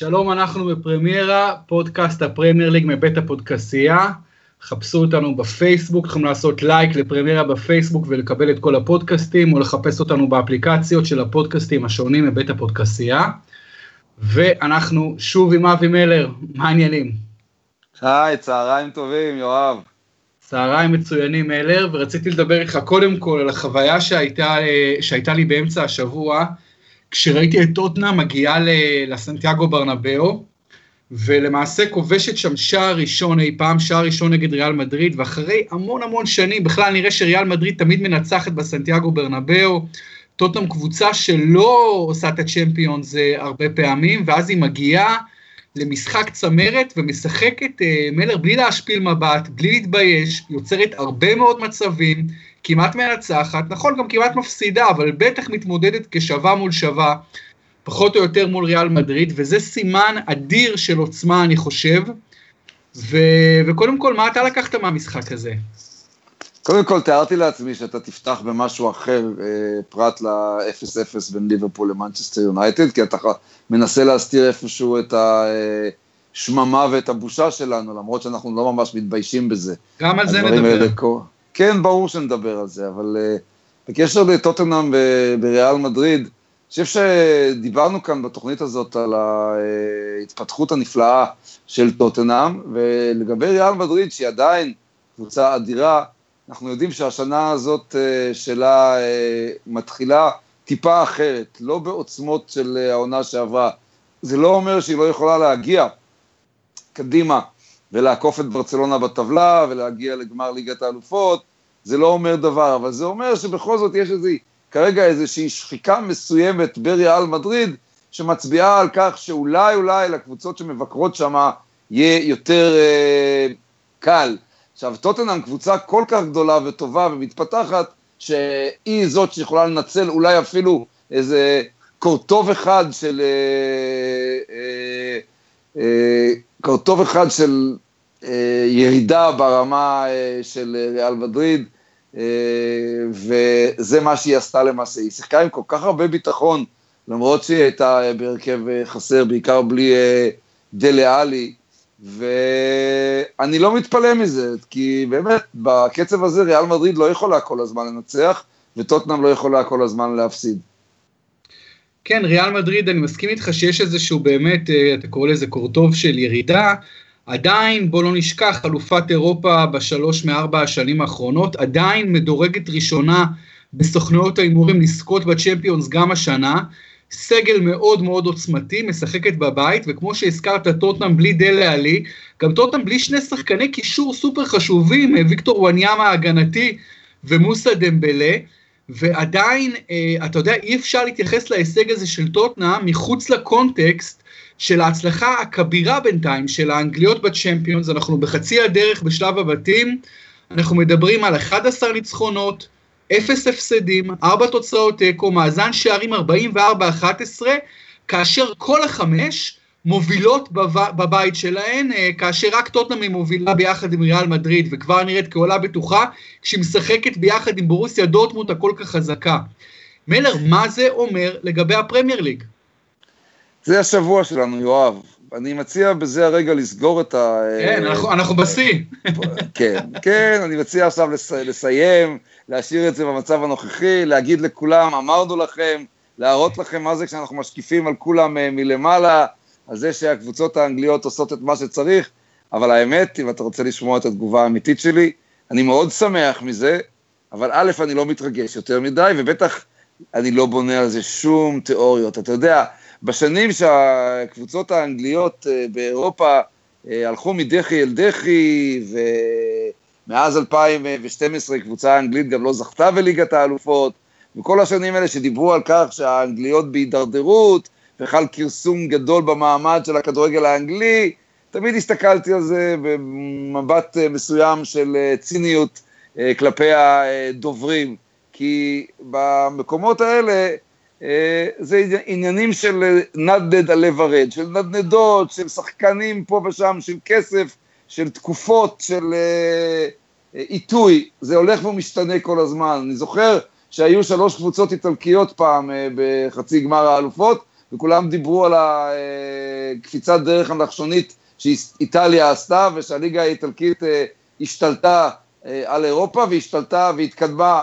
שלום, אנחנו בפרמיירה, פודקאסט הפרמייר ליג מבית הפודקסייה. חפשו אותנו בפייסבוק, יכולים לעשות לייק לפרמיירה בפייסבוק ולקבל את כל הפודקאסטים, או לחפש אותנו באפליקציות של הפודקאסטים השונים מבית הפודקסייה. ואנחנו שוב עם אבי מלר, מה העניינים? היי, צהריים טובים, יואב. צהריים מצוינים, מלר, ורציתי לדבר איתך קודם כל על החוויה שהייתה, שהייתה לי באמצע השבוע, כשראיתי את טוטנה מגיעה לסנטיאגו ברנבאו, ולמעשה כובשת שם שער ראשון אי פעם, שער ראשון נגד ריאל מדריד, ואחרי המון המון שנים, בכלל נראה שריאל מדריד תמיד מנצחת בסנטיאגו ברנבאו, טוטנאם קבוצה שלא עושה את הצ'מפיונס אה, הרבה פעמים, ואז היא מגיעה למשחק צמרת ומשחקת אה, מלר בלי להשפיל מבט, בלי להתבייש, יוצרת הרבה מאוד מצבים, כמעט מנצחת, נכון גם כמעט מפסידה, אבל בטח מתמודדת כשווה מול שווה, פחות או יותר מול ריאל מדריד, וזה סימן אדיר של עוצמה אני חושב, ו... וקודם כל מה אתה לקחת מהמשחק הזה? קודם כל תיארתי לעצמי שאתה תפתח במשהו אחר, אה, פרט ל-0-0 בין ליברפול למנצ'סטר יונייטד, כי אתה מנסה להסתיר איפשהו את השממה ואת הבושה שלנו, למרות שאנחנו לא ממש מתביישים בזה. גם על זה נדבר. כן, ברור שנדבר על זה, אבל uh, בקשר לטוטנאם בריאל מדריד, אני חושב שדיברנו כאן בתוכנית הזאת על ההתפתחות הנפלאה של טוטנאם, ולגבי ריאל מדריד, שהיא עדיין קבוצה אדירה, אנחנו יודעים שהשנה הזאת uh, שלה uh, מתחילה טיפה אחרת, לא בעוצמות של העונה שעברה. זה לא אומר שהיא לא יכולה להגיע קדימה ולעקוף את ברצלונה בטבלה ולהגיע לגמר ליגת האלופות, זה לא אומר דבר, אבל זה אומר שבכל זאת יש איזו, כרגע איזושהי שחיקה מסוימת בריאל מדריד, שמצביעה על כך שאולי אולי לקבוצות שמבקרות שם יהיה יותר אה, קל. עכשיו, טוטנאם קבוצה כל כך גדולה וטובה ומתפתחת, שהיא זאת שיכולה לנצל אולי אפילו איזה קורטוב אחד של... אה, אה, אה, קורטוב אחד של אה, ירידה ברמה אה, של ריאל מדריד, אה, וזה מה שהיא עשתה למעשה. היא שיחקה עם כל כך הרבה ביטחון, למרות שהיא הייתה בהרכב חסר, בעיקר בלי דלה עלי, ואני לא מתפלא מזה, כי באמת, בקצב הזה ריאל מדריד לא יכולה כל הזמן לנצח, וטוטנאם לא יכולה כל הזמן להפסיד. כן, ריאל מדריד, אני מסכים איתך שיש איזשהו באמת, אתה קורא לזה קורטוב של ירידה, עדיין, בוא לא נשכח, אלופת אירופה בשלוש מארבע השנים האחרונות, עדיין מדורגת ראשונה בסוכנויות ההימורים לזכות בצ'מפיונס גם השנה, סגל מאוד מאוד עוצמתי, משחקת בבית, וכמו שהזכרת, טוטנאם בלי דלה עלי, גם טוטנאם בלי שני שחקני קישור סופר חשובים, ויקטור וואניאמה ההגנתי ומוסא דמבלה, ועדיין, אה, אתה יודע, אי אפשר להתייחס להישג הזה של טוטנאם מחוץ לקונטקסט של ההצלחה הכבירה בינתיים של האנגליות בצ'מפיונס, אנחנו בחצי הדרך בשלב הבתים, אנחנו מדברים על 11 ניצחונות, 0 הפסדים, 4 תוצאות תיקו, מאזן שערים 44-11, כאשר כל החמש מובילות בב... בבית שלהן, אה, כאשר רק טוטנאם היא מובילה ביחד עם ריאל מדריד וכבר נראית כעולה בטוחה, כשהיא משחקת ביחד עם בורוסיה דורטמונט הכל כך חזקה. מלר, מה זה אומר לגבי הפרמייר ליג? זה השבוע שלנו, יואב. אני מציע בזה הרגע לסגור את ה... כן, אנחנו, אנחנו בשיא. כן, כן, אני מציע עכשיו לס, לסיים, להשאיר את זה במצב הנוכחי, להגיד לכולם, אמרנו לכם, להראות לכם מה זה כשאנחנו משקיפים על כולם אה, מלמעלה, על זה שהקבוצות האנגליות עושות את מה שצריך, אבל האמת, אם אתה רוצה לשמוע את התגובה האמיתית שלי, אני מאוד שמח מזה, אבל א', אני לא מתרגש יותר מדי, ובטח אני לא בונה על זה שום תיאוריות. אתה יודע, בשנים שהקבוצות האנגליות אה, באירופה אה, הלכו מדחי אל דחי, ומאז 2012 קבוצה האנגלית גם לא זכתה בליגת האלופות, וכל השנים האלה שדיברו על כך שהאנגליות בהידרדרות, וחל כרסום גדול במעמד של הכדורגל האנגלי, תמיד הסתכלתי על זה במבט אה, מסוים של ציניות כלפי הדוברים, כי במקומות האלה אה, זה עניינים של נדנד הלב הרד, של נדנדות, של שחקנים פה ושם, של כסף, של תקופות, של אה, עיתוי, זה הולך ומשתנה כל הזמן. אני זוכר שהיו שלוש קבוצות איטלקיות פעם אה, בחצי גמר האלופות, וכולם דיברו על הקפיצת דרך הנחשונית שאיטליה עשתה, ושהליגה האיטלקית השתלטה על אירופה והשתלטה והתקדמה,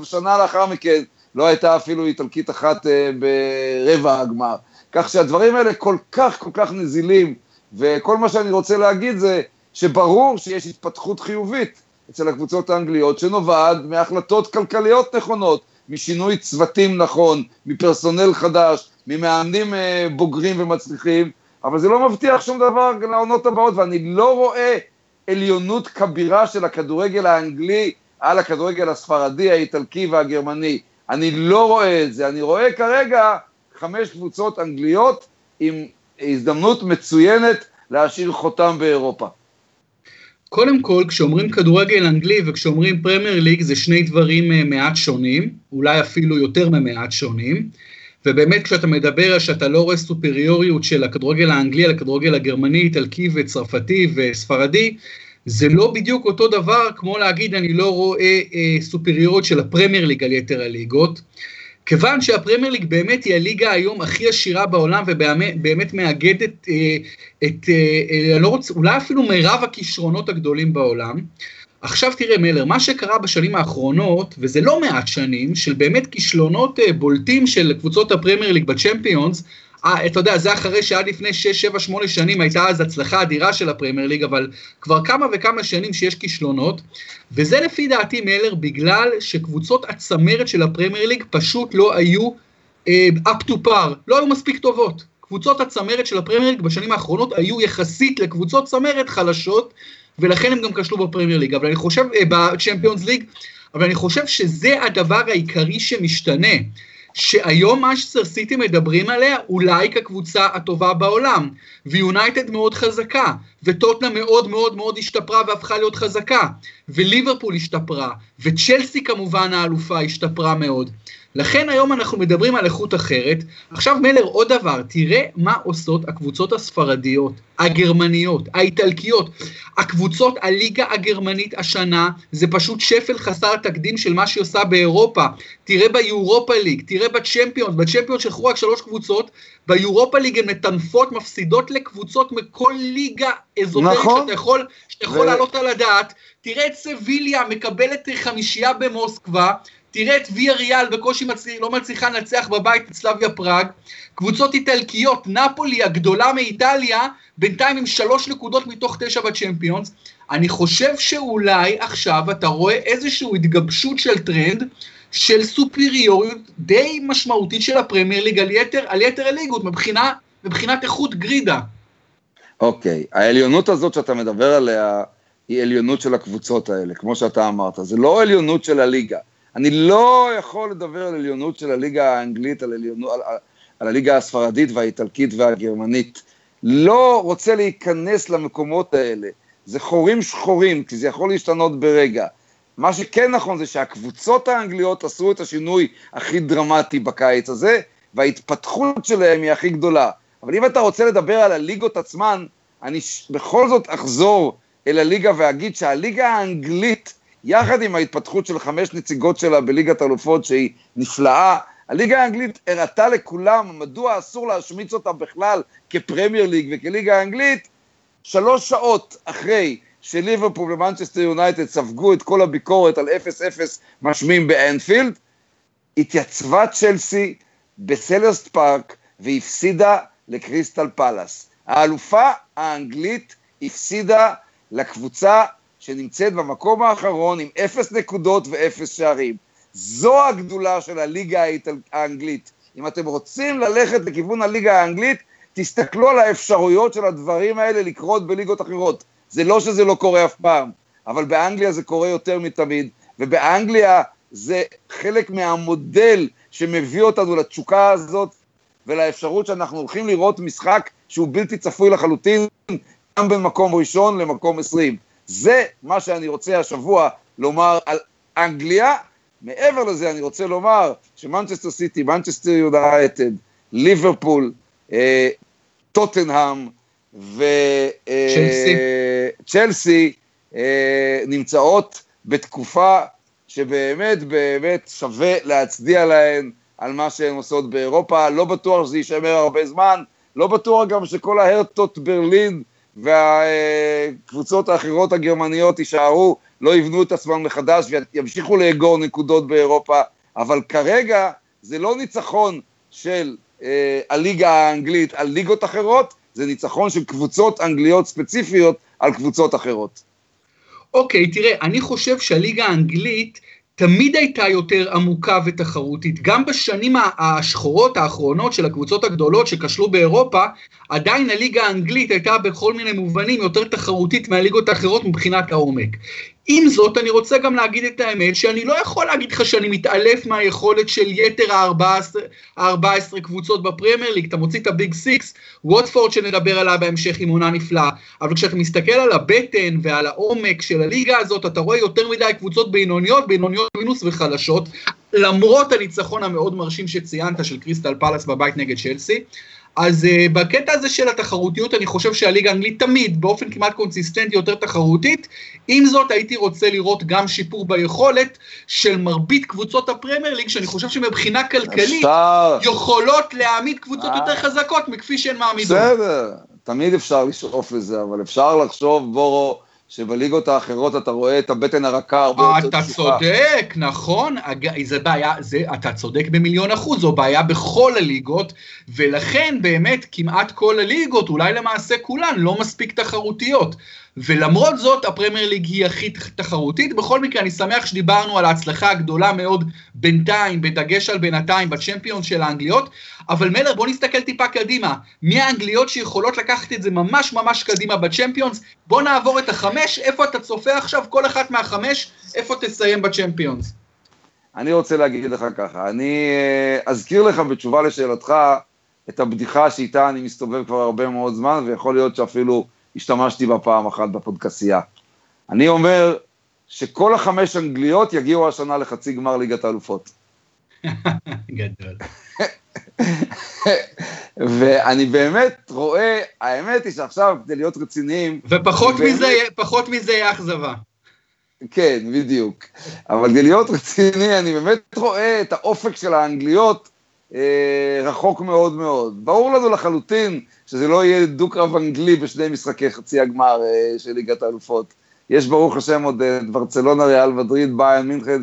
ושנה לאחר מכן לא הייתה אפילו איטלקית אחת ברבע הגמר. כך שהדברים האלה כל כך כל כך נזילים, וכל מה שאני רוצה להגיד זה שברור שיש התפתחות חיובית אצל הקבוצות האנגליות שנובעת מהחלטות כלכליות נכונות, משינוי צוותים נכון, מפרסונל חדש, ממאמנים אה, בוגרים ומצליחים, אבל זה לא מבטיח שום דבר לעונות הבאות, ואני לא רואה עליונות כבירה של הכדורגל האנגלי על הכדורגל הספרדי, האיטלקי והגרמני. אני לא רואה את זה, אני רואה כרגע חמש קבוצות אנגליות עם הזדמנות מצוינת להשאיר חותם באירופה. קודם כל, כשאומרים כדורגל אנגלי וכשאומרים פרמייר ליג זה שני דברים אה, מעט שונים, אולי אפילו יותר ממעט שונים, ובאמת כשאתה מדבר על שאתה לא רואה סופריוריות של הכדורגל האנגלי על הכדורגל הגרמני, איטלקי וצרפתי וספרדי, זה לא בדיוק אותו דבר כמו להגיד אני לא רואה אה, סופריוריות של הפרמייר ליג על יתר הליגות. כיוון שהפרמייר ליג באמת היא הליגה היום הכי עשירה בעולם ובאמת מאגדת אה, את, אה, אה, לא רוצה, אולי אפילו מירב הכישרונות הגדולים בעולם. עכשיו תראה מלר, מה שקרה בשנים האחרונות, וזה לא מעט שנים, של באמת כישלונות אה, בולטים של קבוצות הפרמייר ליג בצ'מפיונס, אה, אתה יודע, זה אחרי שעד לפני 6, 7, 8 שנים הייתה אז הצלחה אדירה של הפרמייר ליג, אבל כבר כמה וכמה שנים שיש כישלונות, וזה לפי דעתי מלר בגלל שקבוצות הצמרת של הפרמייר ליג פשוט לא היו uh, up to par, לא היו מספיק טובות. קבוצות הצמרת של הפרמייר ליג בשנים האחרונות היו יחסית לקבוצות צמרת חלשות, ולכן הם גם כשלו בפרמייר ליג, אבל אני חושב, uh, בצ'מפיונס ליג, אבל אני חושב שזה הדבר העיקרי שמשתנה. שהיום מאשטר סיטי מדברים עליה אולי כקבוצה הטובה בעולם, ויונייטד מאוד חזקה, וטוטנה מאוד מאוד מאוד השתפרה והפכה להיות חזקה, וליברפול השתפרה, וצ'לסי כמובן האלופה השתפרה מאוד. לכן היום אנחנו מדברים על איכות אחרת. עכשיו מלר, עוד דבר, תראה מה עושות הקבוצות הספרדיות, הגרמניות, האיטלקיות. הקבוצות, הליגה הגרמנית השנה, זה פשוט שפל חסר תקדים של מה שהיא עושה באירופה. תראה ביורופה ליג, תראה בצ'מפיונס, בצ'מפיונס שחררו רק שלוש קבוצות, ביורופה ליג הן מטנפות, מפסידות לקבוצות מכל ליגה אזוטרית נכון. שאתה יכול, שאתה יכול ו... לעלות על הדעת. תראה את סביליה מקבלת חמישייה במוסקבה, תראה את ויה ריאל בקושי מצליח, לא מצליחה לנצח בבית את סלאביה פראג, קבוצות איטלקיות, נפולי הגדולה מאיטליה, בינתיים עם שלוש נקודות מתוך תשע בצ'מפיונס. אני חושב שאולי עכשיו אתה רואה איזושהי התגבשות של טרנד, של סופריוריות די משמעותית של הפרמייר ליג על יתר, על יתר הליגות, מבחינה, מבחינת איכות גרידה. אוקיי, okay. העליונות הזאת שאתה מדבר עליה, היא עליונות של הקבוצות האלה, כמו שאתה אמרת, זה לא עליונות של הליגה. אני לא יכול לדבר על עליונות של הליגה האנגלית, על, עליונות, על, על, על הליגה הספרדית והאיטלקית והגרמנית. לא רוצה להיכנס למקומות האלה. זה חורים שחורים, כי זה יכול להשתנות ברגע. מה שכן נכון זה שהקבוצות האנגליות עשו את השינוי הכי דרמטי בקיץ הזה, וההתפתחות שלהם היא הכי גדולה. אבל אם אתה רוצה לדבר על הליגות עצמן, אני בכל זאת אחזור אל הליגה ואגיד שהליגה האנגלית יחד עם ההתפתחות של חמש נציגות שלה בליגת אלופות שהיא נפלאה, הליגה האנגלית הראתה לכולם מדוע אסור להשמיץ אותה בכלל כפרמייר ליג וכליגה האנגלית, שלוש שעות אחרי שליברפול ומנצ'סטר יונייטד ספגו את כל הביקורת על 0-0 משמים באנפילד, התייצבה צ'לסי בסלרסט פארק והפסידה לקריסטל פלאס. האלופה האנגלית הפסידה לקבוצה שנמצאת במקום האחרון עם אפס נקודות ואפס שערים. זו הגדולה של הליגה האנגלית. אם אתם רוצים ללכת לכיוון הליגה האנגלית, תסתכלו על האפשרויות של הדברים האלה לקרות בליגות אחרות. זה לא שזה לא קורה אף פעם, אבל באנגליה זה קורה יותר מתמיד, ובאנגליה זה חלק מהמודל שמביא אותנו לתשוקה הזאת ולאפשרות שאנחנו הולכים לראות משחק שהוא בלתי צפוי לחלוטין, גם בין מקום ראשון למקום עשרים. זה מה שאני רוצה השבוע לומר על אנגליה. מעבר לזה אני רוצה לומר שמנצ'סטר סיטי, מנצ'סטר יונייטד, ליברפול, אה, טוטנהאם וצ'לסי אה, אה, נמצאות בתקופה שבאמת באמת שווה להצדיע להן על מה שהן עושות באירופה, לא בטוח שזה יישמר הרבה זמן, לא בטוח גם שכל ההרטות ברלין והקבוצות האחרות הגרמניות יישארו, לא יבנו את עצמם מחדש וימשיכו לאגור נקודות באירופה, אבל כרגע זה לא ניצחון של אה, הליגה האנגלית על ליגות אחרות, זה ניצחון של קבוצות אנגליות ספציפיות על קבוצות אחרות. אוקיי, okay, תראה, אני חושב שהליגה האנגלית תמיד הייתה יותר עמוקה ותחרותית. גם בשנים השחורות האחרונות של הקבוצות הגדולות שכשלו באירופה, עדיין הליגה האנגלית הייתה בכל מיני מובנים יותר תחרותית מהליגות האחרות מבחינת העומק. עם זאת, אני רוצה גם להגיד את האמת, שאני לא יכול להגיד לך שאני מתעלף מהיכולת של יתר ה-14 קבוצות בפרמייר ליג, אתה מוציא את הביג סיקס, ווטפורד שנדבר עליה בהמשך עם עונה נפלאה, אבל כשאתה מסתכל על הבטן ועל העומק של הליגה הזאת, אתה רואה יותר מדי קבוצות בינוניות, בינוניות מינוס וחלשות, למרות הניצחון המאוד מרשים שציינת של קריסטל פאלאס בבית נגד צ'לסי. אז uh, בקטע הזה של התחרותיות, אני חושב שהליגה האנגלית תמיד, באופן כמעט קונסיסטנטי, יותר תחרותית. עם זאת, הייתי רוצה לראות גם שיפור ביכולת של מרבית קבוצות הפרמייר ליג, שאני חושב שמבחינה כלכלית, אפשר... יכולות להעמיד קבוצות יותר אה. חזקות מכפי שהן מעמידות. בסדר, תמיד אפשר לשאוף לזה, אבל אפשר לחשוב, בורו, שבליגות האחרות אתה רואה את הבטן הרכה הרבה יותר אתה צודק, נכון, זה בעיה, זה, אתה צודק במיליון אחוז, זו בעיה בכל הליגות, ולכן באמת כמעט כל הליגות, אולי למעשה כולן, לא מספיק תחרותיות. ולמרות זאת הפרמייר ליג היא הכי תחרותית. בכל מקרה, אני שמח שדיברנו על ההצלחה הגדולה מאוד בינתיים, בדגש על בינתיים, בצ'מפיון של האנגליות, אבל מלר, בוא נסתכל טיפה קדימה. מי האנגליות שיכולות לקחת את זה ממש ממש קדימה בצ'מפיונס? בוא נעבור את החמש, איפה אתה צופה עכשיו? כל אחת מהחמש, איפה תסיים בצ'מפיונס? אני רוצה להגיד לך ככה, אני אה, אזכיר לך בתשובה לשאלתך את הבדיחה שאיתה אני מסתובב כבר הרבה מאוד זמן, ויכול להיות שאפילו השתמשתי בה פעם אחת בפודקסייה. אני אומר שכל החמש אנגליות יגיעו השנה לחצי גמר ליגת האלופות. גדול. ואני באמת רואה, האמת היא שעכשיו, כדי להיות רציניים... ופחות מזה, פחות מזה יהיה אכזבה. כן, בדיוק. אבל כדי להיות רציני, אני באמת רואה את האופק של האנגליות אה, רחוק מאוד מאוד. ברור לנו לחלוטין שזה לא יהיה דו-קרב אנגלי בשני משחקי חצי הגמר אה, של ליגת האלופות. יש ברוך השם עוד את אה, ברצלונה, ריאל מדריד, ביין מינכן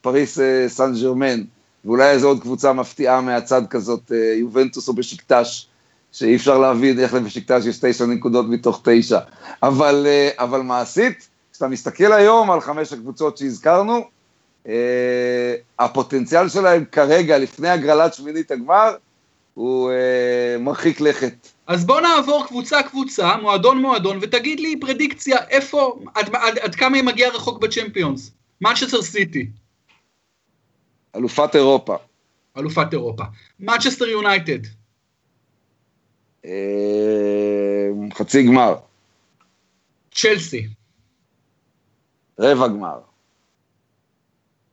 ופריס אה, סן ג'רמן. ואולי איזו עוד קבוצה מפתיעה מהצד כזאת, יובנטוס או בשקטש, שאי אפשר להבין איך לבשקטש יש תשע נקודות מתוך תשע. אבל, אבל מעשית, כשאתה מסתכל היום על חמש הקבוצות שהזכרנו, הפוטנציאל שלהם כרגע, לפני הגרלת שמינית הגמר, הוא מרחיק לכת. אז בוא נעבור קבוצה-קבוצה, מועדון-מועדון, ותגיד לי פרדיקציה, איפה, עד, עד, עד כמה היא מגיעה רחוק בצ'מפיונס? מנצ'סטר סיטי. אלופת אירופה. אלופת אירופה. מנצ'סטר יונייטד. Uh, חצי גמר. צ'לסי. רבע גמר.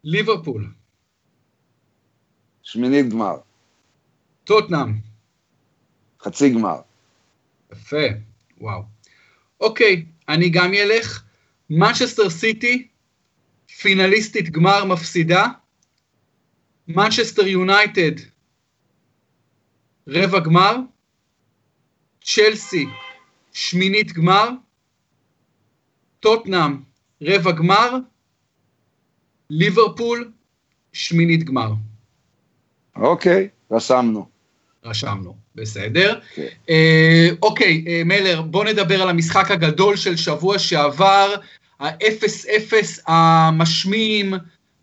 ליברפול. שמינית גמר. טוטנאם. חצי גמר. יפה, וואו. אוקיי, אני גם אלך. מנצ'סטר סיטי, פינליסטית גמר מפסידה. מנצ'סטר יונייטד, רבע גמר. צ'לסי, שמינית גמר. טוטנאם, רבע גמר. ליברפול, שמינית גמר. אוקיי, רשמנו. רשמנו, בסדר. Okay. כן. אה, אוקיי, אה, מלר, בוא נדבר על המשחק הגדול של שבוע שעבר, ה-0-0 המשמים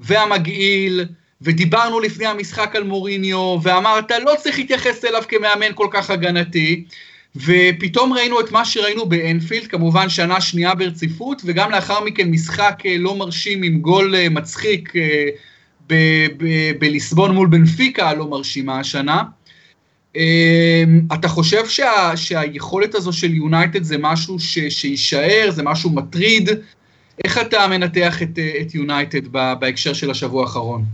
והמגעיל, ודיברנו לפני המשחק על מוריניו, ואמרת, לא צריך להתייחס אליו כמאמן כל כך הגנתי, ופתאום ראינו את מה שראינו באנפילד, כמובן שנה שנייה ברציפות, וגם לאחר מכן משחק אה, לא מרשים עם גול אה, מצחיק בליסבון מול בנפיקה הלא מרשימה השנה. אתה חושב שה, שהיכולת הזו של יונייטד זה משהו ש, שיישאר, זה משהו מטריד? איך אתה מנתח את, יונייטד בהקשר של השבוע האחרון?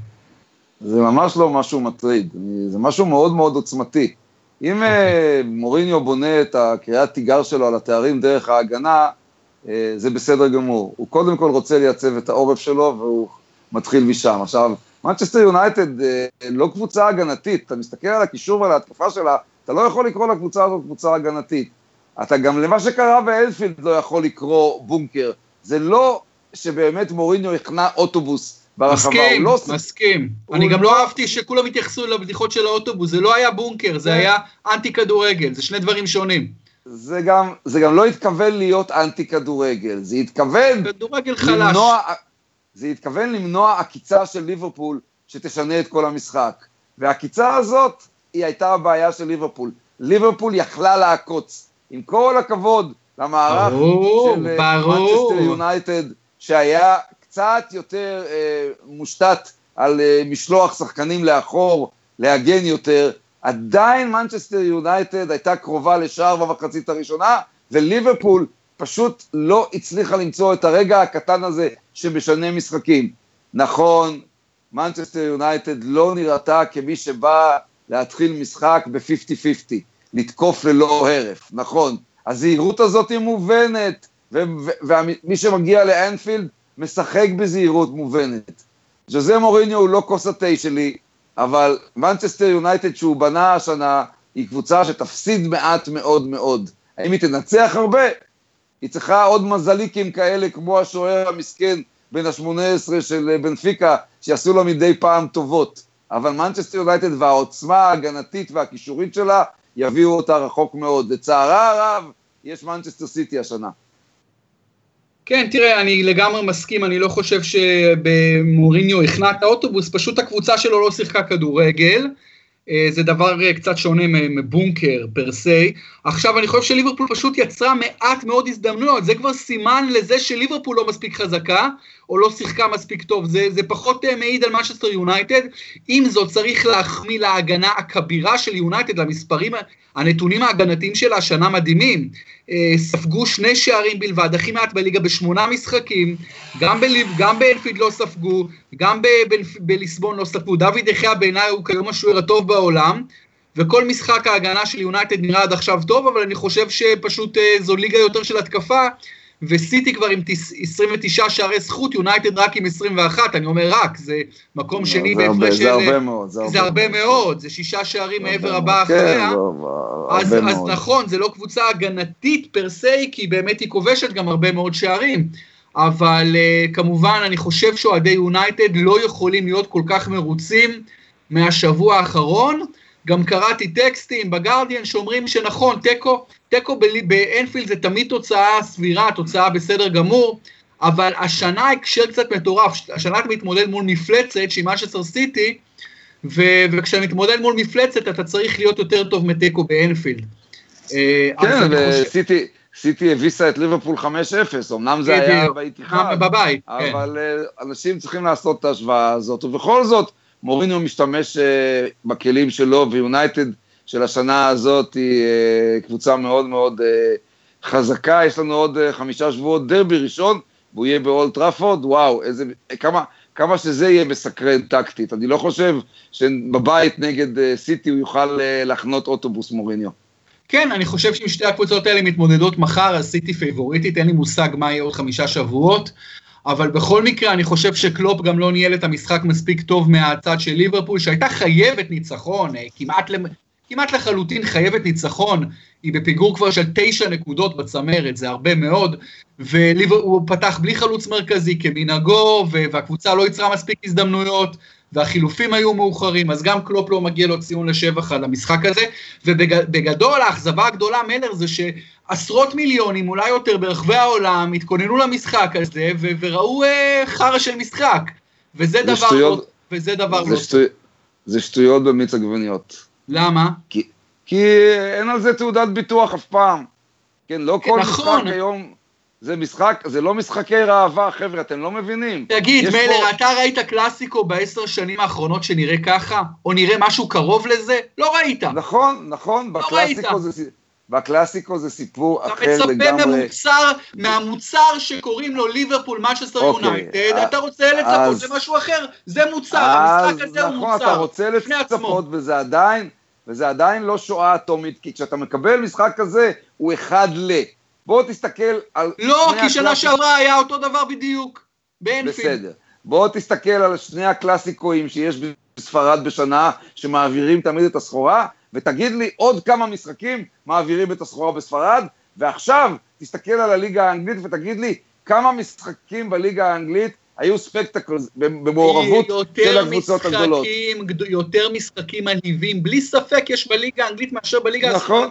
זה ממש לא משהו מטריד, זה משהו מאוד מאוד עוצמתי. אם אה, מוריניו בונה את הקריאת תיגר שלו על התארים דרך ההגנה, אה, זה בסדר גמור. הוא קודם כל רוצה לייצב את העורף שלו, והוא מתחיל משם. עכשיו, מנצ'סטר יונייטד אה, לא קבוצה הגנתית, אתה מסתכל על הקישור ועל ההתקפה שלה, אתה לא יכול לקרוא לקבוצה הזאת קבוצה הגנתית. אתה גם למה שקרה באלפילד לא יכול לקרוא בונקר. זה לא שבאמת מוריניו הכנע אוטובוס ברחבה, מסכים, לא... מסכים. אני גם לא, לא אהבתי שכולם התייחסו לבדיחות של האוטובוס, זה לא היה בונקר, זה כן. היה אנטי כדורגל, זה שני דברים שונים. זה גם, זה גם לא התכוון להיות אנטי כדורגל, זה התכוון... כדורגל חלש. למנוע, זה התכוון למנוע עקיצה של ליברפול שתשנה את כל המשחק. והעקיצה הזאת, היא הייתה הבעיה של ליברפול. ליברפול יכלה לעקוץ. עם כל הכבוד למערך ברור, של מנצ'סטר יונייטד, שהיה קצת יותר אה, מושתת על אה, משלוח שחקנים לאחור, להגן יותר, עדיין מנצ'סטר יונייטד הייתה קרובה לשער במחצית הראשונה, וליברפול פשוט לא הצליחה למצוא את הרגע הקטן הזה שמשנה משחקים. נכון, מנצ'סטר יונייטד לא נראתה כמי שבא להתחיל משחק ב-50-50, לתקוף ללא הרף, נכון. הזהירות הזאת היא מובנת, ומי שמגיע לאנפילד משחק בזהירות מובנת. ז'וזה מוריניו הוא לא כוס התה שלי, אבל מנצ'סטר יונייטד שהוא בנה השנה, היא קבוצה שתפסיד מעט מאוד מאוד. האם היא תנצח הרבה? היא צריכה עוד מזלים כאלה כמו השוער המסכן בן ה-18 של בנפיקה, שיעשו לה מדי פעם טובות. אבל מנצ'סטר יונייטד והעוצמה ההגנתית והכישורית שלה יביאו אותה רחוק מאוד. לצערה הרב, יש מנצ'סטר סיטי השנה. כן, תראה, אני לגמרי מסכים, אני לא חושב שמוריניו החנה את האוטובוס, פשוט הקבוצה שלו לא שיחקה כדורגל. אה, זה דבר אה, קצת שונה מבונקר per se. עכשיו אני חושב שליברפול פשוט יצרה מעט מאוד הזדמנויות, זה כבר סימן לזה שליברפול לא מספיק חזקה, או לא שיחקה מספיק טוב, זה, זה פחות אה, מעיד על מנצ'סטר יונייטד. עם זאת צריך להחמיא להגנה הכבירה של יונייטד, למספרים, הנתונים ההגנתיים שלה השנה מדהימים. ספגו שני שערים בלבד, הכי מעט בליגה בשמונה משחקים, גם, בליב, גם באנפילד לא ספגו, גם בליסבון לא ספגו. דוד יחיא בעיניי הוא כיום השוער הטוב בעולם, וכל משחק ההגנה של יונייטד נראה עד עכשיו טוב, אבל אני חושב שפשוט uh, זו ליגה יותר של התקפה, וסיטי כבר עם 29 שערי זכות, יונייטד רק עם 21, אני אומר רק, זה מקום לא, שני בהפרש של... זה הרבה מאוד, זה הרבה, זה הרבה מאוד. זה שישה שערים מעבר הבא כן, אחריה. אז, אז נכון, זה לא קבוצה הגנתית פר סי, כי באמת היא כובשת גם הרבה מאוד שערים. אבל uh, כמובן, אני חושב שאוהדי יונייטד לא יכולים להיות כל כך מרוצים מהשבוע האחרון. גם קראתי טקסטים בגרדיאן שאומרים שנכון, תיקו, תיקו באנפילד זה תמיד תוצאה סבירה, תוצאה בסדר גמור, אבל השנה הקשר קצת מטורף, השנה אתה מתמודד מול מפלצת שהיא משסר סיטי, ו- וכשאתה מתמודד מול מפלצת אתה צריך להיות יותר טוב מתיקו באנפילד. אה, כן, וסיטי... סיטי הביסה את ליברפול 5-0, אמנם זה היה באיתיחאד, בבית, כן. אבל כן. אנשים צריכים לעשות את ההשוואה הזאת, ובכל זאת, מוריניו משתמש uh, בכלים שלו, ויונייטד של השנה הזאת היא uh, קבוצה מאוד מאוד uh, חזקה, יש לנו עוד uh, חמישה שבועות דרבי ראשון, והוא יהיה באולד טראפורד, וואו, איזה, כמה, כמה שזה יהיה מסקרן טקטית. אני לא חושב שבבית נגד סיטי הוא יוכל להחנות אוטובוס מוריניו. כן, אני חושב שאם שתי הקבוצות האלה מתמודדות מחר, אז סיטי פייבוריטית, אין לי מושג מה יהיה עוד חמישה שבועות. אבל בכל מקרה אני חושב שקלופ גם לא ניהל את המשחק מספיק טוב מהצד של ליברפול, שהייתה חייבת ניצחון, אה, כמעט, כמעט לחלוטין חייבת ניצחון, היא בפיגור כבר של תשע נקודות בצמרת, זה הרבה מאוד, והוא פתח בלי חלוץ מרכזי כמנהגו, והקבוצה לא יצרה מספיק הזדמנויות, והחילופים היו מאוחרים, אז גם קלופ לא מגיע לו ציון לשבח על המשחק הזה, ובגדול האכזבה הגדולה מלר זה שעשרות מיליונים, אולי יותר ברחבי העולם, התכוננו למשחק הזה, ו- וראו אה, חרא של משחק, וזה דבר שטויות, לא, וזה דבר זה לא... שטו... זה שטויות במיץ עגבניות. למה? כי, כי אין על זה תעודת ביטוח אף פעם. כן, לא כל נכון. משחק היום... זה משחק, זה לא משחקי ראווה, חבר'ה, אתם לא מבינים. תגיד, מלר, פה... אתה ראית קלאסיקו בעשר שנים האחרונות שנראה ככה? או נראה משהו קרוב לזה? לא ראית. נכון, נכון, לא בקלאסיקו, ראית. זה, בקלאסיקו זה סיפור אחר לגמרי. אתה מצפה ממוצר, מהמוצר שקוראים לו ליברפול אוקיי, יונייטד, אתה רוצה לצפות למשהו אחר, זה מוצר, המשחק הזה נכון, הוא מוצר. נכון, אתה רוצה לצפות, וזה עדיין, וזה עדיין לא שואה אטומית, כי כשאתה מקבל משחק כזה, הוא אחד ל... בוא תסתכל על... לא, כי שנה שעברה היה אותו דבר בדיוק, באנפילד. בסדר. בוא תסתכל על שני הקלאסיקואים שיש בספרד בשנה, שמעבירים תמיד את הסחורה, ותגיד לי עוד כמה משחקים מעבירים את הסחורה בספרד, ועכשיו תסתכל על הליגה האנגלית ותגיד לי כמה משחקים בליגה האנגלית היו ספקטקלס במעורבות של הקבוצות הגדולות. יותר משחקים מלהיבים, בלי ספק יש בליגה האנגלית מאשר בליגה נכון.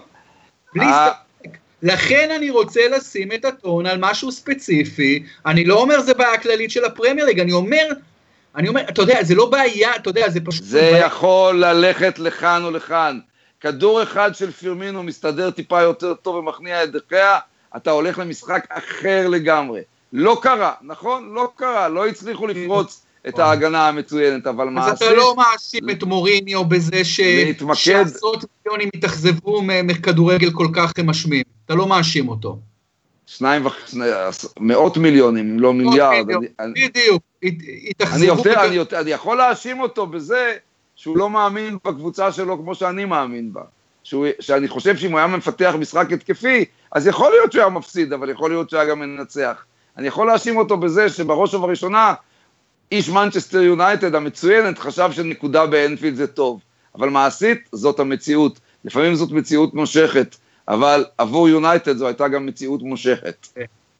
בלי אה, ספק. לכן אני רוצה לשים את הטון על משהו ספציפי, אני לא אומר זה בעיה כללית של הפרמייר ליג, אני אומר, אני אומר, אתה יודע, זה לא בעיה, אתה יודע, זה פשוט... זה בעיה. יכול ללכת לכאן או לכאן. כדור אחד של פירמינו מסתדר טיפה יותר טוב ומכניע את דחיה, אתה הולך למשחק אחר לגמרי. לא קרה, נכון? לא קרה, לא הצליחו לפרוץ את ההגנה המצוינת, אבל מעשית... אז אתה לא מאשים את מוריניו בזה שעשרות מיליונים התאכזבו מכדורגל כל כך משמים. אתה לא מאשים אותו. שניים וחצי, מאות מיליונים, אם לא מיליארד. בדיוק, התאכזבו. אני יכול להאשים אותו בזה שהוא לא מאמין בקבוצה שלו כמו שאני מאמין בה. שהוא, שאני חושב שאם הוא היה מפתח משחק התקפי, אז יכול להיות שהוא היה מפסיד, אבל יכול להיות שהוא היה גם מנצח. אני יכול להאשים אותו בזה שבראש ובראשונה, איש מנצ'סטר יונייטד המצוינת חשב שנקודה באנפילד זה טוב. אבל מעשית, זאת המציאות. לפעמים זאת מציאות מושכת, אבל עבור יונייטד זו הייתה גם מציאות מושכת.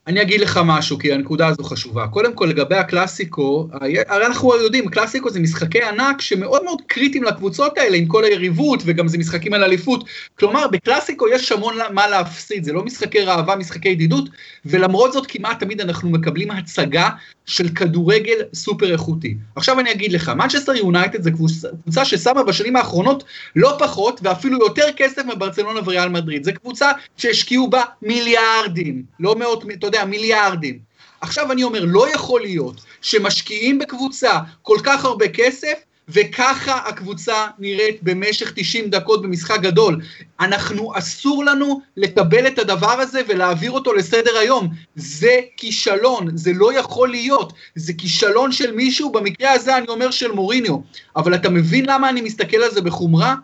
אני אגיד לך משהו, כי הנקודה הזו חשובה. קודם כל, לגבי הקלאסיקו, הרי אנחנו יודעים, קלאסיקו זה משחקי ענק שמאוד מאוד קריטיים לקבוצות האלה, עם כל היריבות, וגם זה משחקים על אליפות. כלומר, בקלאסיקו יש המון מה להפסיד, זה לא משחקי ראווה, משחקי ידידות, ולמרות זאת כמעט תמיד אנחנו מקבלים הצגה של כדורגל סופר איכותי. עכשיו אני אגיד לך, מנצ'סטר יונייטד זה קבוצה, קבוצה ששמה בשנים האחרונות לא פחות ואפילו יותר כסף מברצלונה וריאל מדריד. זו קבוצה שהשקיעו בה מיליארדים, לא מאות, אתה יודע, מיליארדים. עכשיו אני אומר, לא יכול להיות שמשקיעים בקבוצה כל כך הרבה כסף וככה הקבוצה נראית במשך 90 דקות במשחק גדול. אנחנו, אסור לנו לקבל את הדבר הזה ולהעביר אותו לסדר היום. זה כישלון, זה לא יכול להיות. זה כישלון של מישהו, במקרה הזה אני אומר של מוריניו. אבל אתה מבין למה אני מסתכל על זה בחומרה?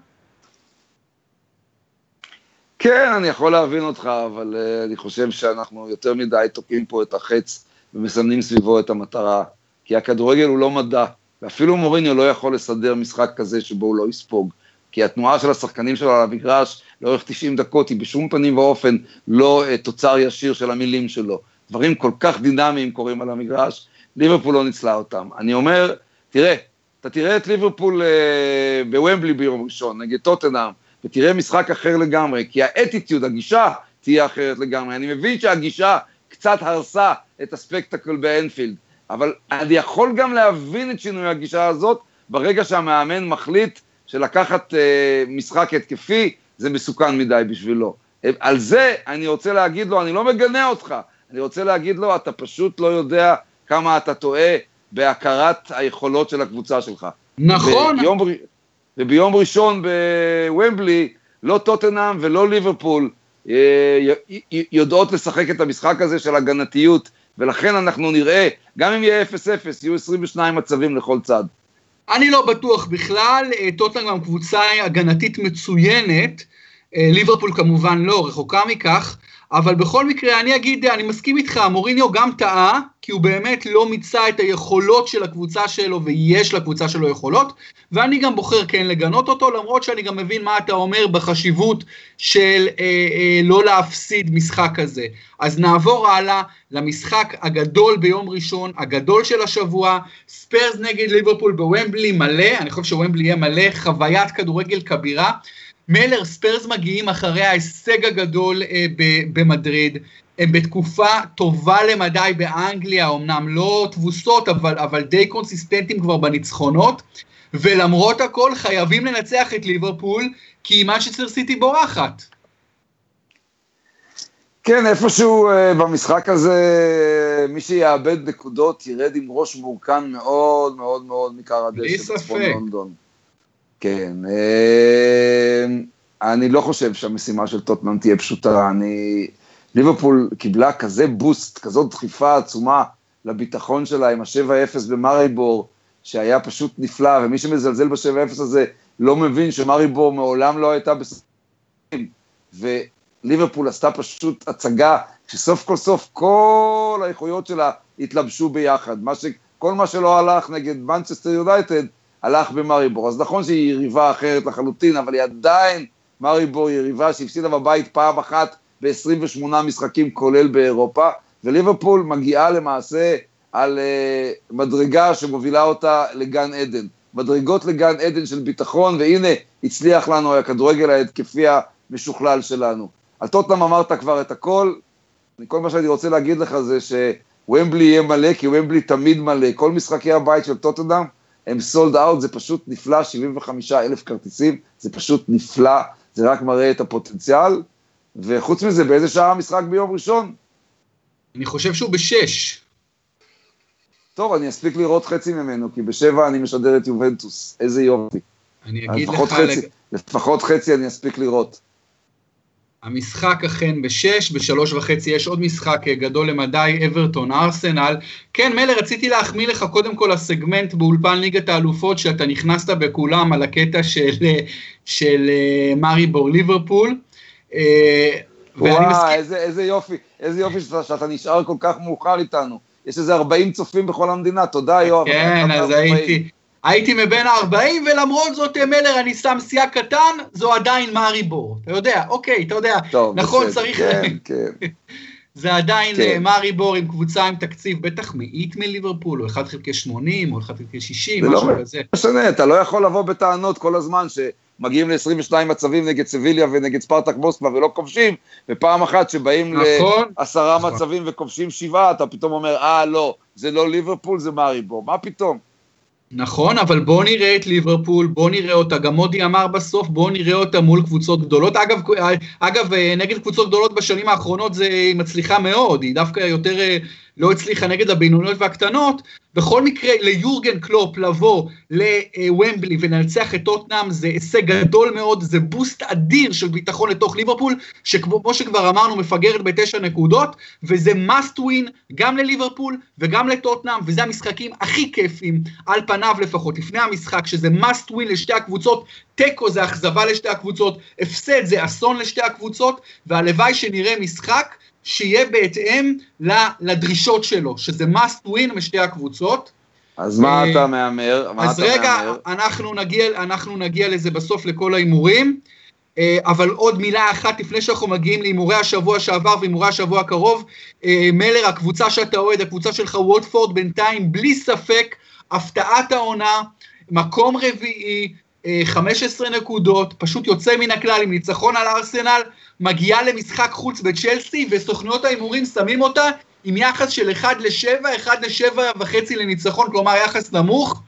כן, אני יכול להבין אותך, אבל uh, אני חושב שאנחנו יותר מדי תוקעים פה את החץ ומסמנים סביבו את המטרה. כי הכדורגל הוא לא מדע. ואפילו מוריניו לא יכול לסדר משחק כזה שבו הוא לא יספוג. כי התנועה של השחקנים שלו על המגרש לאורך 90 דקות היא בשום פנים ואופן לא uh, תוצר ישיר של המילים שלו. דברים כל כך דינמיים קורים על המגרש, ליברפול לא ניצלה אותם. אני אומר, תראה, אתה תראה את ליברפול uh, בוומבלי ביום ראשון נגד טוטנאם, ותראה משחק אחר לגמרי, כי האטיטיוד, הגישה, תהיה אחרת לגמרי. אני מבין שהגישה קצת הרסה את הספקטקל באנפילד, אבל אני יכול גם להבין את שינוי הגישה הזאת ברגע שהמאמן מחליט שלקחת אה, משחק התקפי זה מסוכן מדי בשבילו. על זה אני רוצה להגיד לו, אני לא מגנה אותך, אני רוצה להגיד לו, אתה פשוט לא יודע כמה אתה טועה בהכרת היכולות של הקבוצה שלך. נכון. וביום, וביום ראשון בוומבלי, לא טוטנאם ולא ליברפול אה, יודעות לשחק את המשחק הזה של הגנתיות ולכן אנחנו נראה, גם אם יהיה 0-0, יהיו 22 מצבים לכל צד. אני לא בטוח בכלל, אה, טוטנגרם קבוצה הגנתית מצוינת, אה, ליברפול כמובן לא, רחוקה מכך, אבל בכל מקרה, אני אגיד, אני מסכים איתך, מוריניו גם טעה, כי הוא באמת לא מיצה את היכולות של הקבוצה שלו, ויש לקבוצה שלו יכולות, ואני גם בוחר כן לגנות אותו, למרות שאני גם מבין מה אתה אומר בחשיבות של אה, אה, לא להפסיד משחק כזה. אז נעבור הלאה למשחק הגדול ביום ראשון, הגדול של השבוע, ספיירס נגד ליברפול בוומבלי מלא, אני חושב שוומבלי יהיה מלא, חוויית כדורגל כבירה. מלר, ספיירס מגיעים אחרי ההישג הגדול אה, במדריד, הם בתקופה טובה למדי באנגליה, אמנם לא תבוסות, אבל, אבל די קונסיסטנטים כבר בניצחונות, ולמרות הכל חייבים לנצח את ליברפול, כי מנצ'סטר סיטי בורחת. כן, איפשהו uh, במשחק הזה, מי שיאבד נקודות ירד עם ראש מורכן מאוד מאוד מאוד מכר הדשא בצפון לונדון. כן, אה, אני לא חושב שהמשימה של טוטנאם תהיה פשוטה, אני... ליברפול קיבלה כזה בוסט, כזאת דחיפה עצומה לביטחון שלה עם ה-7-0 במאריבור, שהיה פשוט נפלא, ומי שמזלזל ב-7-0 הזה לא מבין שמאריבור מעולם לא הייתה בסופים, וליברפול עשתה פשוט הצגה שסוף כל סוף כל האיכויות שלה התלבשו ביחד, מה ש... כל מה שלא הלך נגד מנצ'סטר יונייטד, הלך במאריבור. אז נכון שהיא יריבה אחרת לחלוטין, אבל היא עדיין, מאריבור היא יריבה שהפסידה בבית פעם אחת ב-28 משחקים, כולל באירופה, וליברפול מגיעה למעשה על uh, מדרגה שמובילה אותה לגן עדן. מדרגות לגן עדן של ביטחון, והנה, הצליח לנו הכדורגל ההתקפי המשוכלל שלנו. על טוטנאם אמרת כבר את הכל, כל מה שאני רוצה להגיד לך זה שוומבלי יהיה מלא, כי וומבלי תמיד מלא. כל משחקי הבית של טוטנאם הם סולד אאוט, זה פשוט נפלא, 75 אלף כרטיסים, זה פשוט נפלא, זה רק מראה את הפוטנציאל. וחוץ מזה, באיזה שעה המשחק ביום ראשון? אני חושב שהוא בשש. טוב, אני אספיק לראות חצי ממנו, כי בשבע אני משדר את יובנטוס, איזה יופי. אני אגיד לפחות לך... חצי, לג... לפחות חצי אני אספיק לראות. המשחק אכן בשש, בשלוש וחצי יש עוד משחק אה, גדול למדי, אברטון ארסנל. כן, מילר, רציתי להחמיא לך קודם כל הסגמנט באולפן ליגת האלופות, שאתה נכנסת בכולם על הקטע של, אה, של אה, מארי בור ליברפול. וואי, מסכים... איזה, איזה יופי, איזה יופי שאתה, שאתה נשאר כל כך מאוחר איתנו. יש איזה 40 צופים בכל המדינה, תודה יואב. כן, אז הייתי, הייתי מבין ה-40, ולמרות זאת, מלר, אני שם סייג קטן, זו עדיין מארי בור. אתה יודע, אוקיי, אתה יודע, טוב, נכון, בסדר, צריך... כן, כן. זה עדיין כן. מארי בור עם קבוצה עם תקציב בטח מאית מליברפול, או 1 חלקי 80, או 1 חלקי 60, זה משהו לא כזה. משנה, אתה לא יכול לבוא בטענות כל הזמן שמגיעים ל-22 מצבים נגד סביליה ונגד ספרטק מוסקבה ולא כובשים, ופעם אחת שבאים נכון, לעשרה נכון. מצבים וכובשים שבעה, אתה פתאום אומר, אה, לא, זה לא ליברפול, זה מאריבור, מה פתאום? נכון, אבל בוא נראה את ליברפול, בוא נראה אותה, גם מודי אמר בסוף, בוא נראה אותה מול קבוצות גדולות. אגב, אגב, נגד קבוצות גדולות בשנים האחרונות זה היא מצליחה מאוד, היא דווקא יותר אה, לא הצליחה נגד הבינוניות והקטנות. בכל מקרה, ליורגן קלופ לבוא לוומבלי ולנצח את טוטנאם זה הישג גדול מאוד, זה בוסט אדיר של ביטחון לתוך ליברפול, שכמו שכבר אמרנו, מפגרת בתשע נקודות, וזה must win גם לליברפול וגם לטוטנאם, וזה המשחקים הכי כיפים, על פניו לפחות, לפני המשחק, שזה must win לשתי הקבוצות, תיקו זה אכזבה לשתי הקבוצות, הפסד זה אסון לשתי הקבוצות, והלוואי שנראה משחק שיהיה בהתאם לדרישות שלו, שזה must win משתי הקבוצות. אז מה אתה מהמר? אז רגע, אנחנו נגיע, אנחנו נגיע לזה בסוף לכל ההימורים, אבל עוד מילה אחת לפני שאנחנו מגיעים להימורי השבוע שעבר והימורי השבוע הקרוב, מלר, הקבוצה שאתה אוהד, הקבוצה שלך ווטפורד, בינתיים בלי ספק, הפתעת העונה, מקום רביעי, 15 נקודות, פשוט יוצא מן הכלל עם ניצחון על ארסנל, מגיעה למשחק חוץ בצ'לסי, וסוכנויות ההימורים שמים אותה עם יחס של 1 ל-7, 1 ל-7 וחצי לניצחון, כלומר יחס נמוך.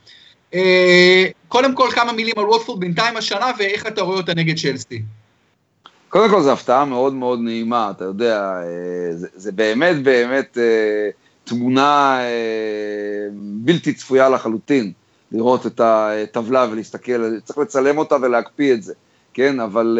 קודם כל כמה מילים על ווטפורד בינתיים השנה, ואיך אתה רואה אותה נגד צ'לסי. קודם כל זו הפתעה מאוד מאוד נעימה, אתה יודע, זה, זה באמת באמת תמונה בלתי צפויה לחלוטין. לראות את הטבלה ולהסתכל, צריך לצלם אותה ולהקפיא את זה, כן? אבל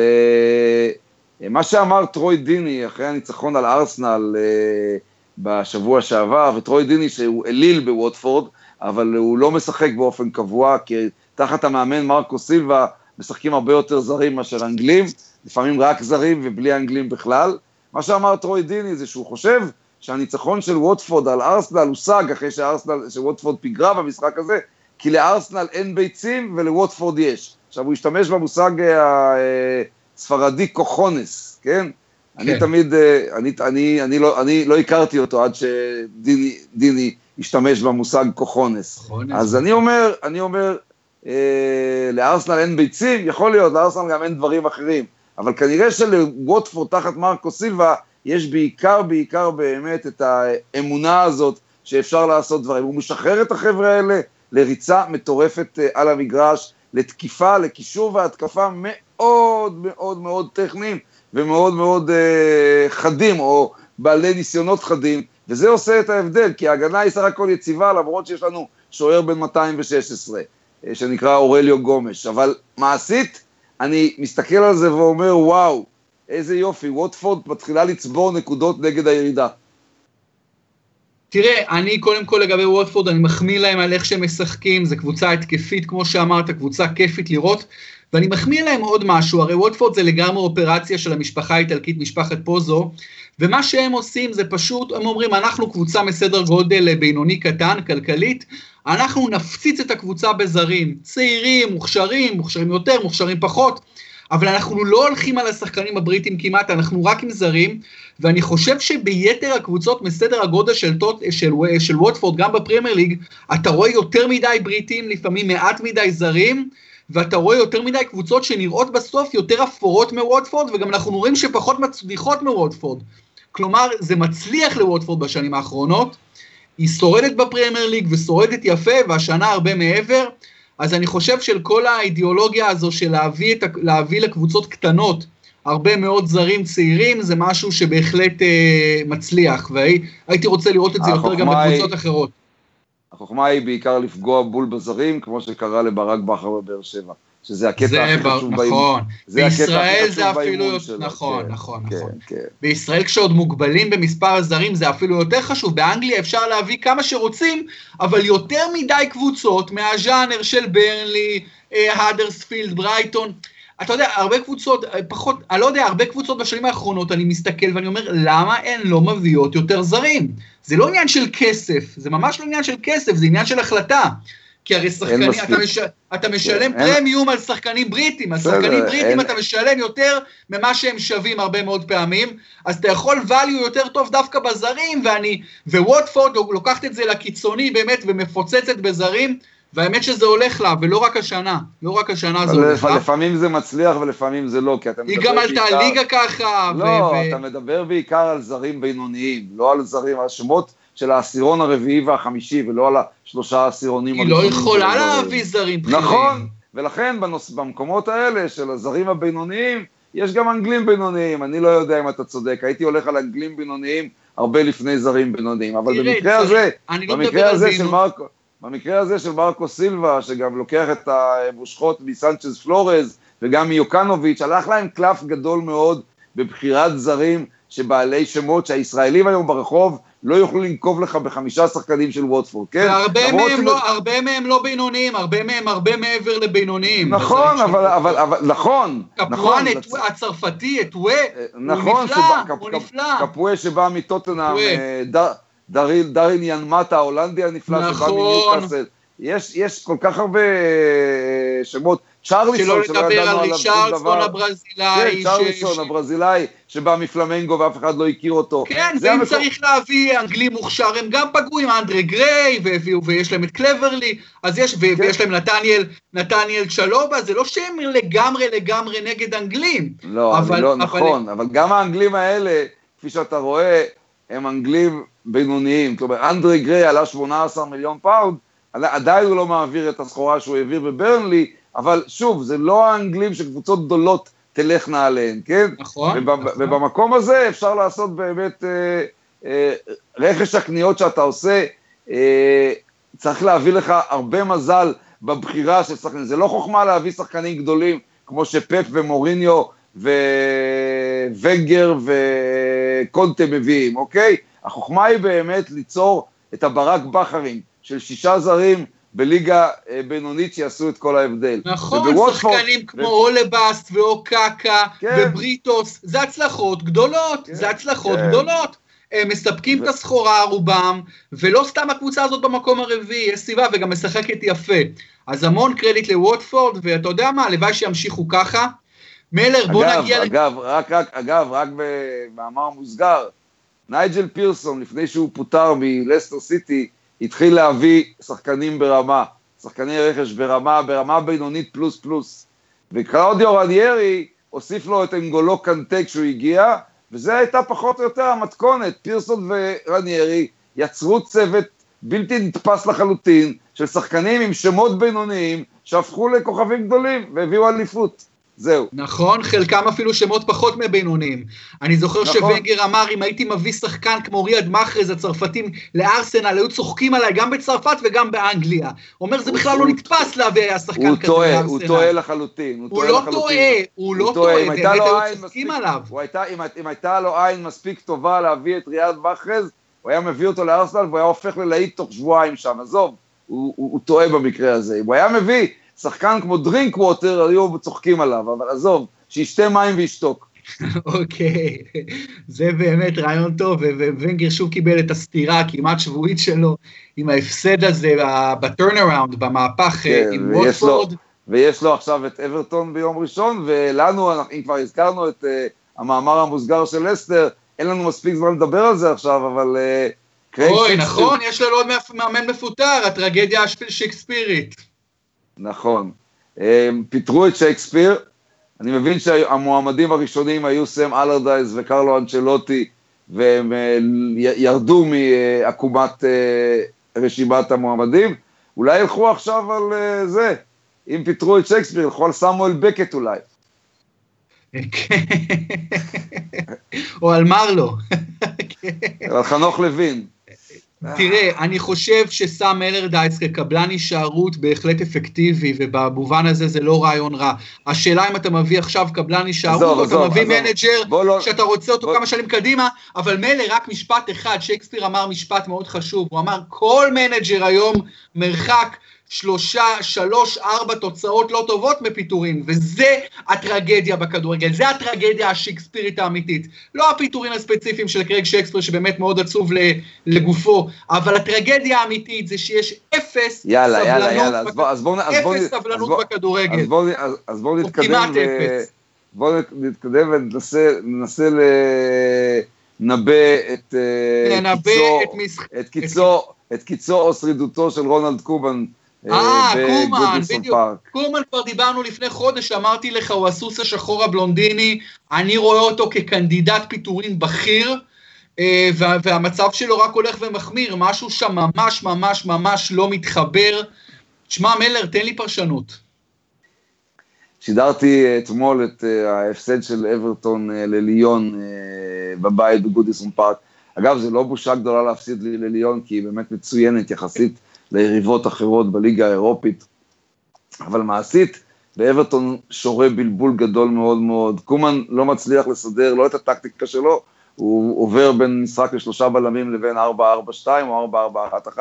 uh, מה שאמר טרוי דיני אחרי הניצחון על ארסנל uh, בשבוע שעבר, וטרוי דיני שהוא אליל בווטפורד, אבל הוא לא משחק באופן קבוע, כי תחת המאמן מרקו סילבה משחקים הרבה יותר זרים מאשר אנגלים, לפעמים רק זרים ובלי אנגלים בכלל. מה שאמר טרוי דיני זה שהוא חושב שהניצחון של ווטפורד על ארסנל הושג אחרי שארסנל, שווטפורד פיגרה במשחק הזה, כי לארסנל אין ביצים ולווטפורד יש. עכשיו, הוא השתמש במושג הספרדי קוכונס, כן? כן. אני תמיד, אני, אני, אני, לא, אני לא הכרתי אותו עד שדיני השתמש במושג. קוכונס. אז אני אומר, אני אומר, אה, לארסנל אין ביצים, יכול להיות, לארסנל גם אין דברים אחרים, אבל כנראה שלווטפורד תחת מרקו סילבה, יש בעיקר, בעיקר באמת את האמונה הזאת שאפשר לעשות דברים. הוא משחרר את החבר'ה האלה, לריצה מטורפת על המגרש, לתקיפה, לקישור והתקפה מאוד מאוד מאוד טכניים ומאוד מאוד uh, חדים, או בעלי ניסיונות חדים, וזה עושה את ההבדל, כי ההגנה היא סך הכל יציבה, למרות שיש לנו שוער בן 216, שנקרא אורליו גומש, אבל מעשית, אני מסתכל על זה ואומר, וואו, איזה יופי, ווטפורד מתחילה לצבור נקודות נגד הירידה. תראה, אני קודם כל לגבי ווטפורד, אני מחמיא להם על איך שהם משחקים, זו קבוצה התקפית, כמו שאמרת, קבוצה כיפית לראות, ואני מחמיא להם עוד משהו, הרי ווטפורד זה לגמרי אופרציה של המשפחה האיטלקית, משפחת פוזו, ומה שהם עושים זה פשוט, הם אומרים, אנחנו קבוצה מסדר גודל בינוני קטן, כלכלית, אנחנו נפציץ את הקבוצה בזרים, צעירים, מוכשרים, מוכשרים יותר, מוכשרים פחות, אבל אנחנו לא הולכים על השחקנים הבריטים כמעט, אנחנו רק עם זרים, ואני חושב שביתר הקבוצות מסדר הגודל של, טוט, של, של ווטפורד, גם בפרמייר ליג, אתה רואה יותר מדי בריטים, לפעמים מעט מדי זרים, ואתה רואה יותר מדי קבוצות שנראות בסוף יותר אפורות מווטפורד, וגם אנחנו רואים שפחות מצליחות מווטפורד. כלומר, זה מצליח לווטפורד בשנים האחרונות, היא שורדת בפרמייר ליג ושורדת יפה, והשנה הרבה מעבר, אז אני חושב של כל האידיאולוגיה הזו של להביא, את, להביא לקבוצות קטנות הרבה מאוד זרים צעירים, זה משהו שבהחלט אה, מצליח, והייתי רוצה לראות את זה יותר גם בקבוצות היא, אחרות. החוכמה היא בעיקר לפגוע בול בזרים, כמו שקרה לברק בכר בבאר שבע. שזה הקטע הכי חשוב נכון. באימון. זה בישראל זה אפילו, נכון, כן, נכון, כן, נכון. כן. בישראל כשעוד מוגבלים במספר הזרים זה אפילו יותר חשוב, באנגליה אפשר להביא כמה שרוצים, אבל יותר מדי קבוצות מהז'אנר של ברנלי, האדרספילד, אה, ברייטון, אתה יודע, הרבה קבוצות, אה, פחות, אני לא יודע, הרבה קבוצות בשנים האחרונות, אני מסתכל ואני אומר, למה הן לא מביאות יותר זרים? זה לא עניין של כסף, זה ממש לא עניין של כסף, זה עניין של החלטה. כי הרי שחקנים, אתה, מש, אתה משלם כן, פרמיום על שחקנים בריטים, על שחקנים בריטים אין... אתה משלם יותר ממה שהם שווים הרבה מאוד פעמים, אז אתה יכול value יותר טוב דווקא בזרים, ואני, וווטפורד לוקחת את זה לקיצוני באמת ומפוצצת בזרים, והאמת שזה הולך לה, ולא רק השנה, לא רק השנה זה הולך לה. לפעמים זה מצליח ולפעמים זה לא, כי אתה מדבר בעיקר... היא גם עלתה ליגה ככה. לא, ו... אתה מדבר בעיקר על זרים בינוניים, לא על זרים, על שמות של העשירון הרביעי והחמישי, ולא על השלושה העשירונים היא לא יכולה להביא זרים בכירים. נכון, ולכן בנוס, במקומות האלה של הזרים הבינוניים, יש גם אנגלים בינוניים, אני לא יודע אם אתה צודק, הייתי הולך על אנגלים בינוניים הרבה לפני זרים בינוניים, אבל במקרה הזה, לא במקרה הזה של מרקו, במקרה הזה של מרקו סילבה, שגם לוקח את המושכות מסנצ'ז פלורז וגם מיוקנוביץ', הלך להם קלף גדול מאוד בבחירת זרים שבעלי שמות שהישראלים היום ברחוב לא יוכלו לנקוב לך בחמישה שחקנים של ווטפורד, כן? והרבה מהם, לא, הרבה מהם לא בינוניים, הרבה מהם הרבה מעבר לבינוניים. נכון, אבל, אבל, אבל, נכון. קפואן נכון, הצרפתי, את ואה, נכון, הוא נפלא, שבא, הוא קפ, נפלא. קפואה שבא מטוטנאם, אה, דרין ינמטה ההולנדי הנפלא נכון. שבא מניוקאסל. יש, יש כל כך הרבה אה, שמות. צ'רליסון, שלא לדבר על רישרלסון הברזילאי. כן, צ'רליסון הברזילאי, שבא מפלמנגו ואף אחד לא הכיר אותו. כן, ואם המקום... צריך להביא אנגלי מוכשר, הם גם פגעו עם אנדרי גריי, ויש להם את קלברלי, אז יש, כן. ויש להם נתניאל, נתניאל צ'לובה, זה לא שהם לגמרי לגמרי נגד אנגלים. לא, אבל, לא, אבל... נכון, אבל גם האנגלים האלה, כפי שאתה רואה, הם אנגלים בינוניים. כלומר, אנדרי גריי עלה 18 מיליון פאונד, עדיין הוא לא מעביר את הסחורה שהוא העביר בברנלי, אבל שוב, זה לא האנגלים שקבוצות גדולות תלכנה עליהן, כן? נכון. ובב, נכון. ובמקום הזה אפשר לעשות באמת אה, אה, רכש הקניות שאתה עושה, אה, צריך להביא לך הרבה מזל בבחירה של שחקנים. זה לא חוכמה להביא שחקנים גדולים כמו שפפ ומוריניו ווגר וקונטה מביאים, אוקיי? החוכמה היא באמת ליצור את הברק בכרים של שישה זרים בליגה אה, בינונית שיעשו את כל ההבדל. נכון, שחקנים ו... כמו אולבאסט ואוקקה כן. ובריטוס, זה הצלחות גדולות, כן, זה הצלחות כן. גדולות. הם מספקים ו... את הסחורה רובם, ולא סתם הקבוצה הזאת במקום הרביעי, יש סיבה וגם משחקת יפה. אז המון קרדיט לווטפורד, ואתה יודע מה, הלוואי שימשיכו ככה. מלר, בוא אגב, נגיע... אגב, רק, רק, אגב, רק במאמר מוסגר, נייג'ל פירסון, לפני שהוא פוטר מלסטר סיטי, התחיל להביא שחקנים ברמה, שחקני רכש ברמה, ברמה בינונית פלוס פלוס. וקלאודיו רניירי הוסיף לו את אנגולו קנטה כשהוא הגיע, וזו הייתה פחות או יותר המתכונת. פירסון ורניירי יצרו צוות בלתי נתפס לחלוטין של שחקנים עם שמות בינוניים שהפכו לכוכבים גדולים והביאו אליפות. זהו. נכון, חלקם אפילו שמות פחות מבינוניים. אני זוכר נכון. שוונגר אמר, אם הייתי מביא שחקן כמו ריאד מאחרז, הצרפתים, לארסנל, היו צוחקים עליי גם בצרפת וגם באנגליה. הוא אומר, זה בכלל לא נתפס להביא שחקן כזה לארסנל. הוא טועה לחלוטין. הוא, הוא לא טועה, הוא לא טועה, באמת היו צוחקים עליו. אם הייתה לו עין מספיק טובה להביא את ריאד מאחרז, הוא היה מביא אותו לארסנל והוא היה הופך ללהיט תוך שבועיים שם, עזוב, הוא, הוא, הוא טועה במקרה הזה. אם הוא היה מביא שחקן כמו דרינק ווטר היו צוחקים עליו, אבל עזוב, שישתה מים וישתוק. אוקיי, זה באמת רעיון טוב, וונגר שוב קיבל את הסתירה הכמעט שבועית שלו עם ההפסד הזה ב turnaround, במהפך כן, עם ווטפורד. ויש לו עכשיו את אברטון ביום ראשון, ולנו, אם כבר הזכרנו את אה, המאמר המוסגר של לסטר, אין לנו מספיק זמן לדבר על זה עכשיו, אבל... אה, אוי, נכון, יש לנו עוד מאמן מפוטר, הטרגדיה של שייקספירית. נכון. Um, פיטרו את שייקספיר, אני מבין שהמועמדים הראשונים היו סם אלרדייז וקרלו אנצ'לוטי, והם אה, ירדו מעקומת אה, רשימת המועמדים. אולי ילכו עכשיו על אה, זה, אם פיטרו את שייקספיר, ילכו על סמואל בקט אולי. או על מרלו. על חנוך לוין. תראה, אני חושב שסאם אלרדייס כקבלן הישארות בהחלט אפקטיבי, ובמובן הזה זה לא רעיון רע. השאלה אם אתה מביא עכשיו קבלן הישארות, או אתה מביא manager לא- שאתה רוצה אותו כמה שנים קדימה, אבל מלר, רק משפט אחד, שייקספיר אמר משפט מאוד חשוב, הוא אמר, כל manager היום מרחק שלושה, שלוש, ארבע תוצאות לא טובות מפיטורים, וזה הטרגדיה בכדורגל, זה הטרגדיה השיקספירית האמיתית. לא הפיטורים הספציפיים של קרייג שייקספיר, שבאמת מאוד עצוב לגופו, אבל הטרגדיה האמיתית זה שיש אפס יאללה, סבלנות, יאללה, יאללה, אז בוא, אז בוא, אז בוא, אפס סבלנות אז בכדורגל. אז בוא נתקדם, ו... בואו נתקדם וננסה לנבא את, אה, קיצו, את, משח... את קיצו, את קיצו או שרידותו של רונלד קובן. אה, קומן, בדיוק. קומן כבר דיברנו לפני חודש, אמרתי לך, הוא הסוס השחור הבלונדיני, אני רואה אותו כקנדידט פיטורין בכיר, אה, והמצב שלו רק הולך ומחמיר, משהו שם ממש ממש ממש לא מתחבר. תשמע, מלר, תן לי פרשנות. שידרתי אתמול את אה, ההפסד של אברטון אה, לליון בבית בגודיסון פארק. אגב, זה לא בושה גדולה להפסיד לליון, כי היא באמת מצוינת יחסית ליריבות אחרות בליגה האירופית. אבל מעשית, באברטון שורה בלבול גדול מאוד מאוד. קומן לא מצליח לסדר לא את הטקטיקה שלו, הוא עובר בין משחק לשלושה בלמים לבין 4-4-2 או 4-4-1-1,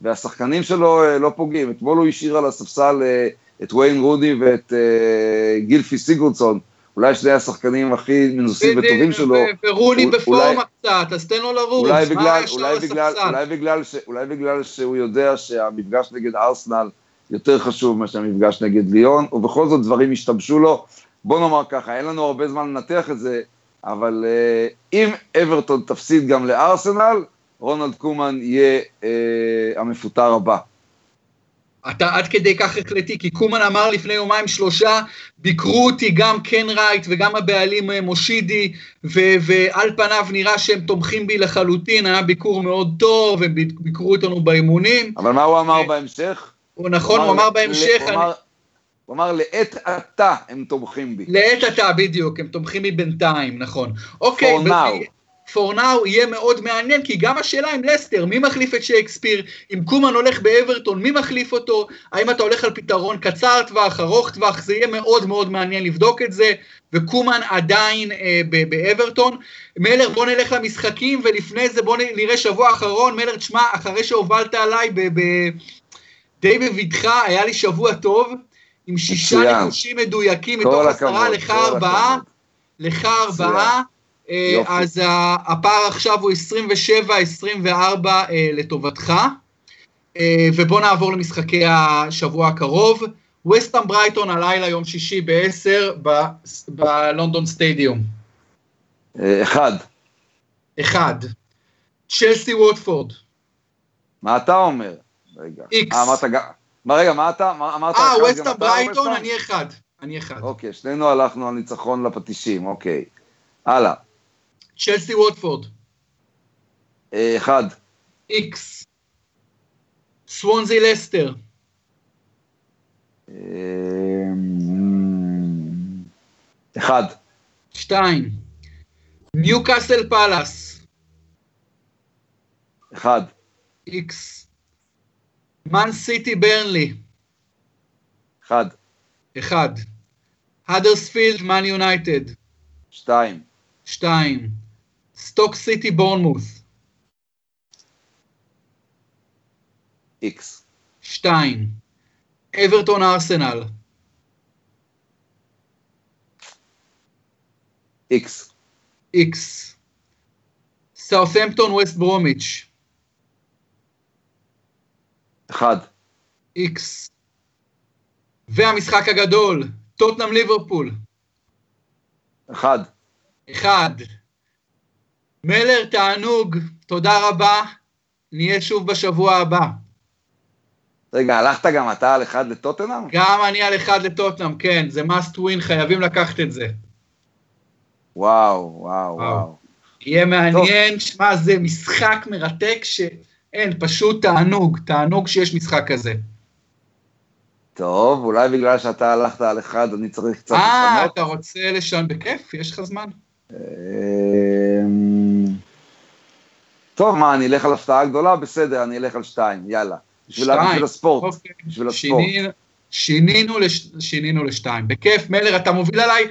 והשחקנים שלו אה, לא פוגעים. אתמול הוא השאיר על הספסל אה, את ויין רודי ואת אה, גילפי סיגורדסון, אולי שני השחקנים הכי מנוסים וטובים שלו. ורוני בפורמה קצת, אז תן לו לרוץ, אולי בגלל, אולי בגלל, אולי, בגלל ש, אולי בגלל שהוא יודע שהמפגש נגד ארסנל יותר חשוב מאשר המפגש נגד ליון, ובכל זאת דברים השתבשו לו. בוא נאמר ככה, אין לנו הרבה זמן לנתח את זה, אבל uh, אם אברטון תפסיד גם לארסנל, רונלד קומן יהיה uh, המפוטר הבא. אתה עד כדי כך החלטי, כי קומן אמר לפני יומיים שלושה, ביקרו אותי גם קן רייט וגם הבעלים אה, מושידי, ו- ועל פניו נראה שהם תומכים בי לחלוטין, היה ביקור מאוד טוב, הם ביקרו אותנו באימונים. אבל מה הוא אמר בהמשך? הוא נכון, הוא אמר בהמשך... הוא אמר, לעת עתה הם תומכים בי. לעת עתה, בדיוק, הם תומכים בי בינתיים, נכון. אוקיי. For now. For now יהיה מאוד מעניין, כי גם השאלה עם לסטר, מי מחליף את שייקספיר, אם קומן הולך באברטון, מי מחליף אותו, האם אתה הולך על פתרון קצר טווח, ארוך טווח, זה יהיה מאוד מאוד מעניין לבדוק את זה, וקומן עדיין אה, באברטון. מלר, בוא נלך למשחקים, ולפני זה בוא נראה שבוע אחרון, מלר, תשמע, אחרי שהובלת עליי די בבטחה, היה לי שבוע טוב, עם שישה ניחושים מדויקים מתוך עשרה, לך ארבעה, לך ארבעה. אה, אז הפער עכשיו הוא 27-24 אה, לטובתך. אה, ובוא נעבור למשחקי השבוע הקרוב. וסטאם ברייטון הלילה יום שישי ב-10 בלונדון סטדיום. אחד. אחד. צ'לסי ווטפורד. מה אתה אומר? רגע. איקס. אמרת גם... מה רגע, מה אתה? אמרת... אה, וסטאם ברייטון, אני אחד. אני אחד. אוקיי, שנינו הלכנו על ניצחון לפטישים, אוקיי. הלאה. צ'לסי ווטפורד. אחד. איקס. סוונזי לסטר. אחד. שתיים. ניו קאסל פאלאס. אחד. איקס. מן סיטי ברנלי. אחד. אחד. האדרספילד מן יונייטד. שתיים. שתיים. סטוק סיטי בורנמוס. איקס. שתיים. אברטון ארסנל. איקס. איקס. סאות'מפטון ווסט ברומיץ'. אחד. איקס. והמשחק הגדול, טוטנאם ליברפול. אחד. אחד. מלר, תענוג, תודה רבה, נהיה שוב בשבוע הבא. רגע, הלכת גם אתה על אחד לטוטנאם? גם אני על אחד לטוטנאם, כן, זה must win, חייבים לקחת את זה. וואו, וואו, וואו. יהיה מעניין, שמע, זה משחק מרתק שאין, פשוט תענוג, תענוג שיש משחק כזה. טוב, אולי בגלל שאתה הלכת על אחד, אני צריך קצת לשנות. אה, אתה רוצה לשנות בכיף? יש לך זמן. טוב, מה, אני אלך על הפתעה גדולה? בסדר, אני אלך על שתיים, יאללה. בשביל הספורט. אוקיי. בשביל הספורט. שינינו, לש... שינינו לשתיים. בכיף, מלר, אתה מוביל עליי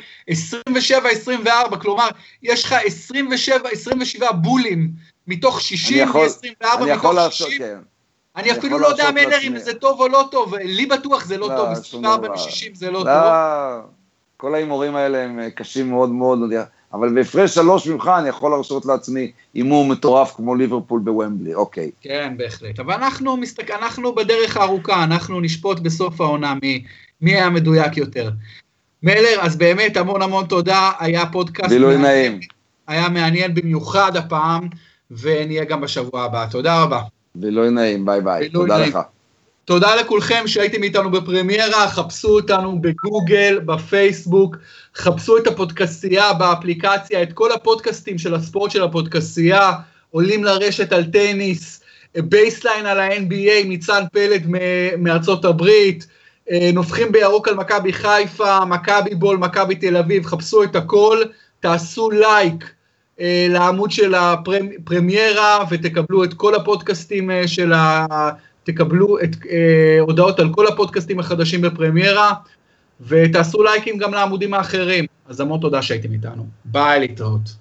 27-24, כלומר, יש לך 27-27 בולים מתוך 60 ו-24 מתוך 60. כן. אני אפילו לא יודע, מלר, אם זה טוב או לא טוב, לי בטוח זה לא, לא טוב, 24 מ-60 זה לא, לא טוב. כל ההימורים האלה הם קשים מאוד מאוד, אבל בהפרש שלוש ממך אני יכול להרשות לעצמי הימור מטורף כמו ליברפול בוומבלי, אוקיי. כן, בהחלט. אבל אנחנו, מסתכל, אנחנו בדרך הארוכה, אנחנו נשפוט בסוף העונה מי, מי היה מדויק יותר. מלר, אז באמת המון המון תודה, היה פודקאסט... בילוי נעים. היה מעניין במיוחד הפעם, ונהיה גם בשבוע הבא. תודה רבה. בילוי נעים, ביי ביי. תודה נעים. לך. תודה לכולכם שהייתם איתנו בפרמיירה, חפשו אותנו בגוגל, בפייסבוק, חפשו את הפודקסיה באפליקציה, את כל הפודקאסטים של הספורט של הפודקסיה, עולים לרשת על טניס, בייסליין על ה-NBA, ניצן פלד מארצות הברית, אה, נופחים בירוק על מכבי חיפה, מכבי בול, מכבי תל אביב, חפשו את הכל, תעשו לייק אה, לעמוד של הפרמיירה ותקבלו את כל הפודקאסטים אה, של ה... תקבלו את אה, הודעות על כל הפודקאסטים החדשים בפרמיירה, ותעשו לייקים גם לעמודים האחרים. אז המון תודה שהייתם איתנו. ביי להתראות.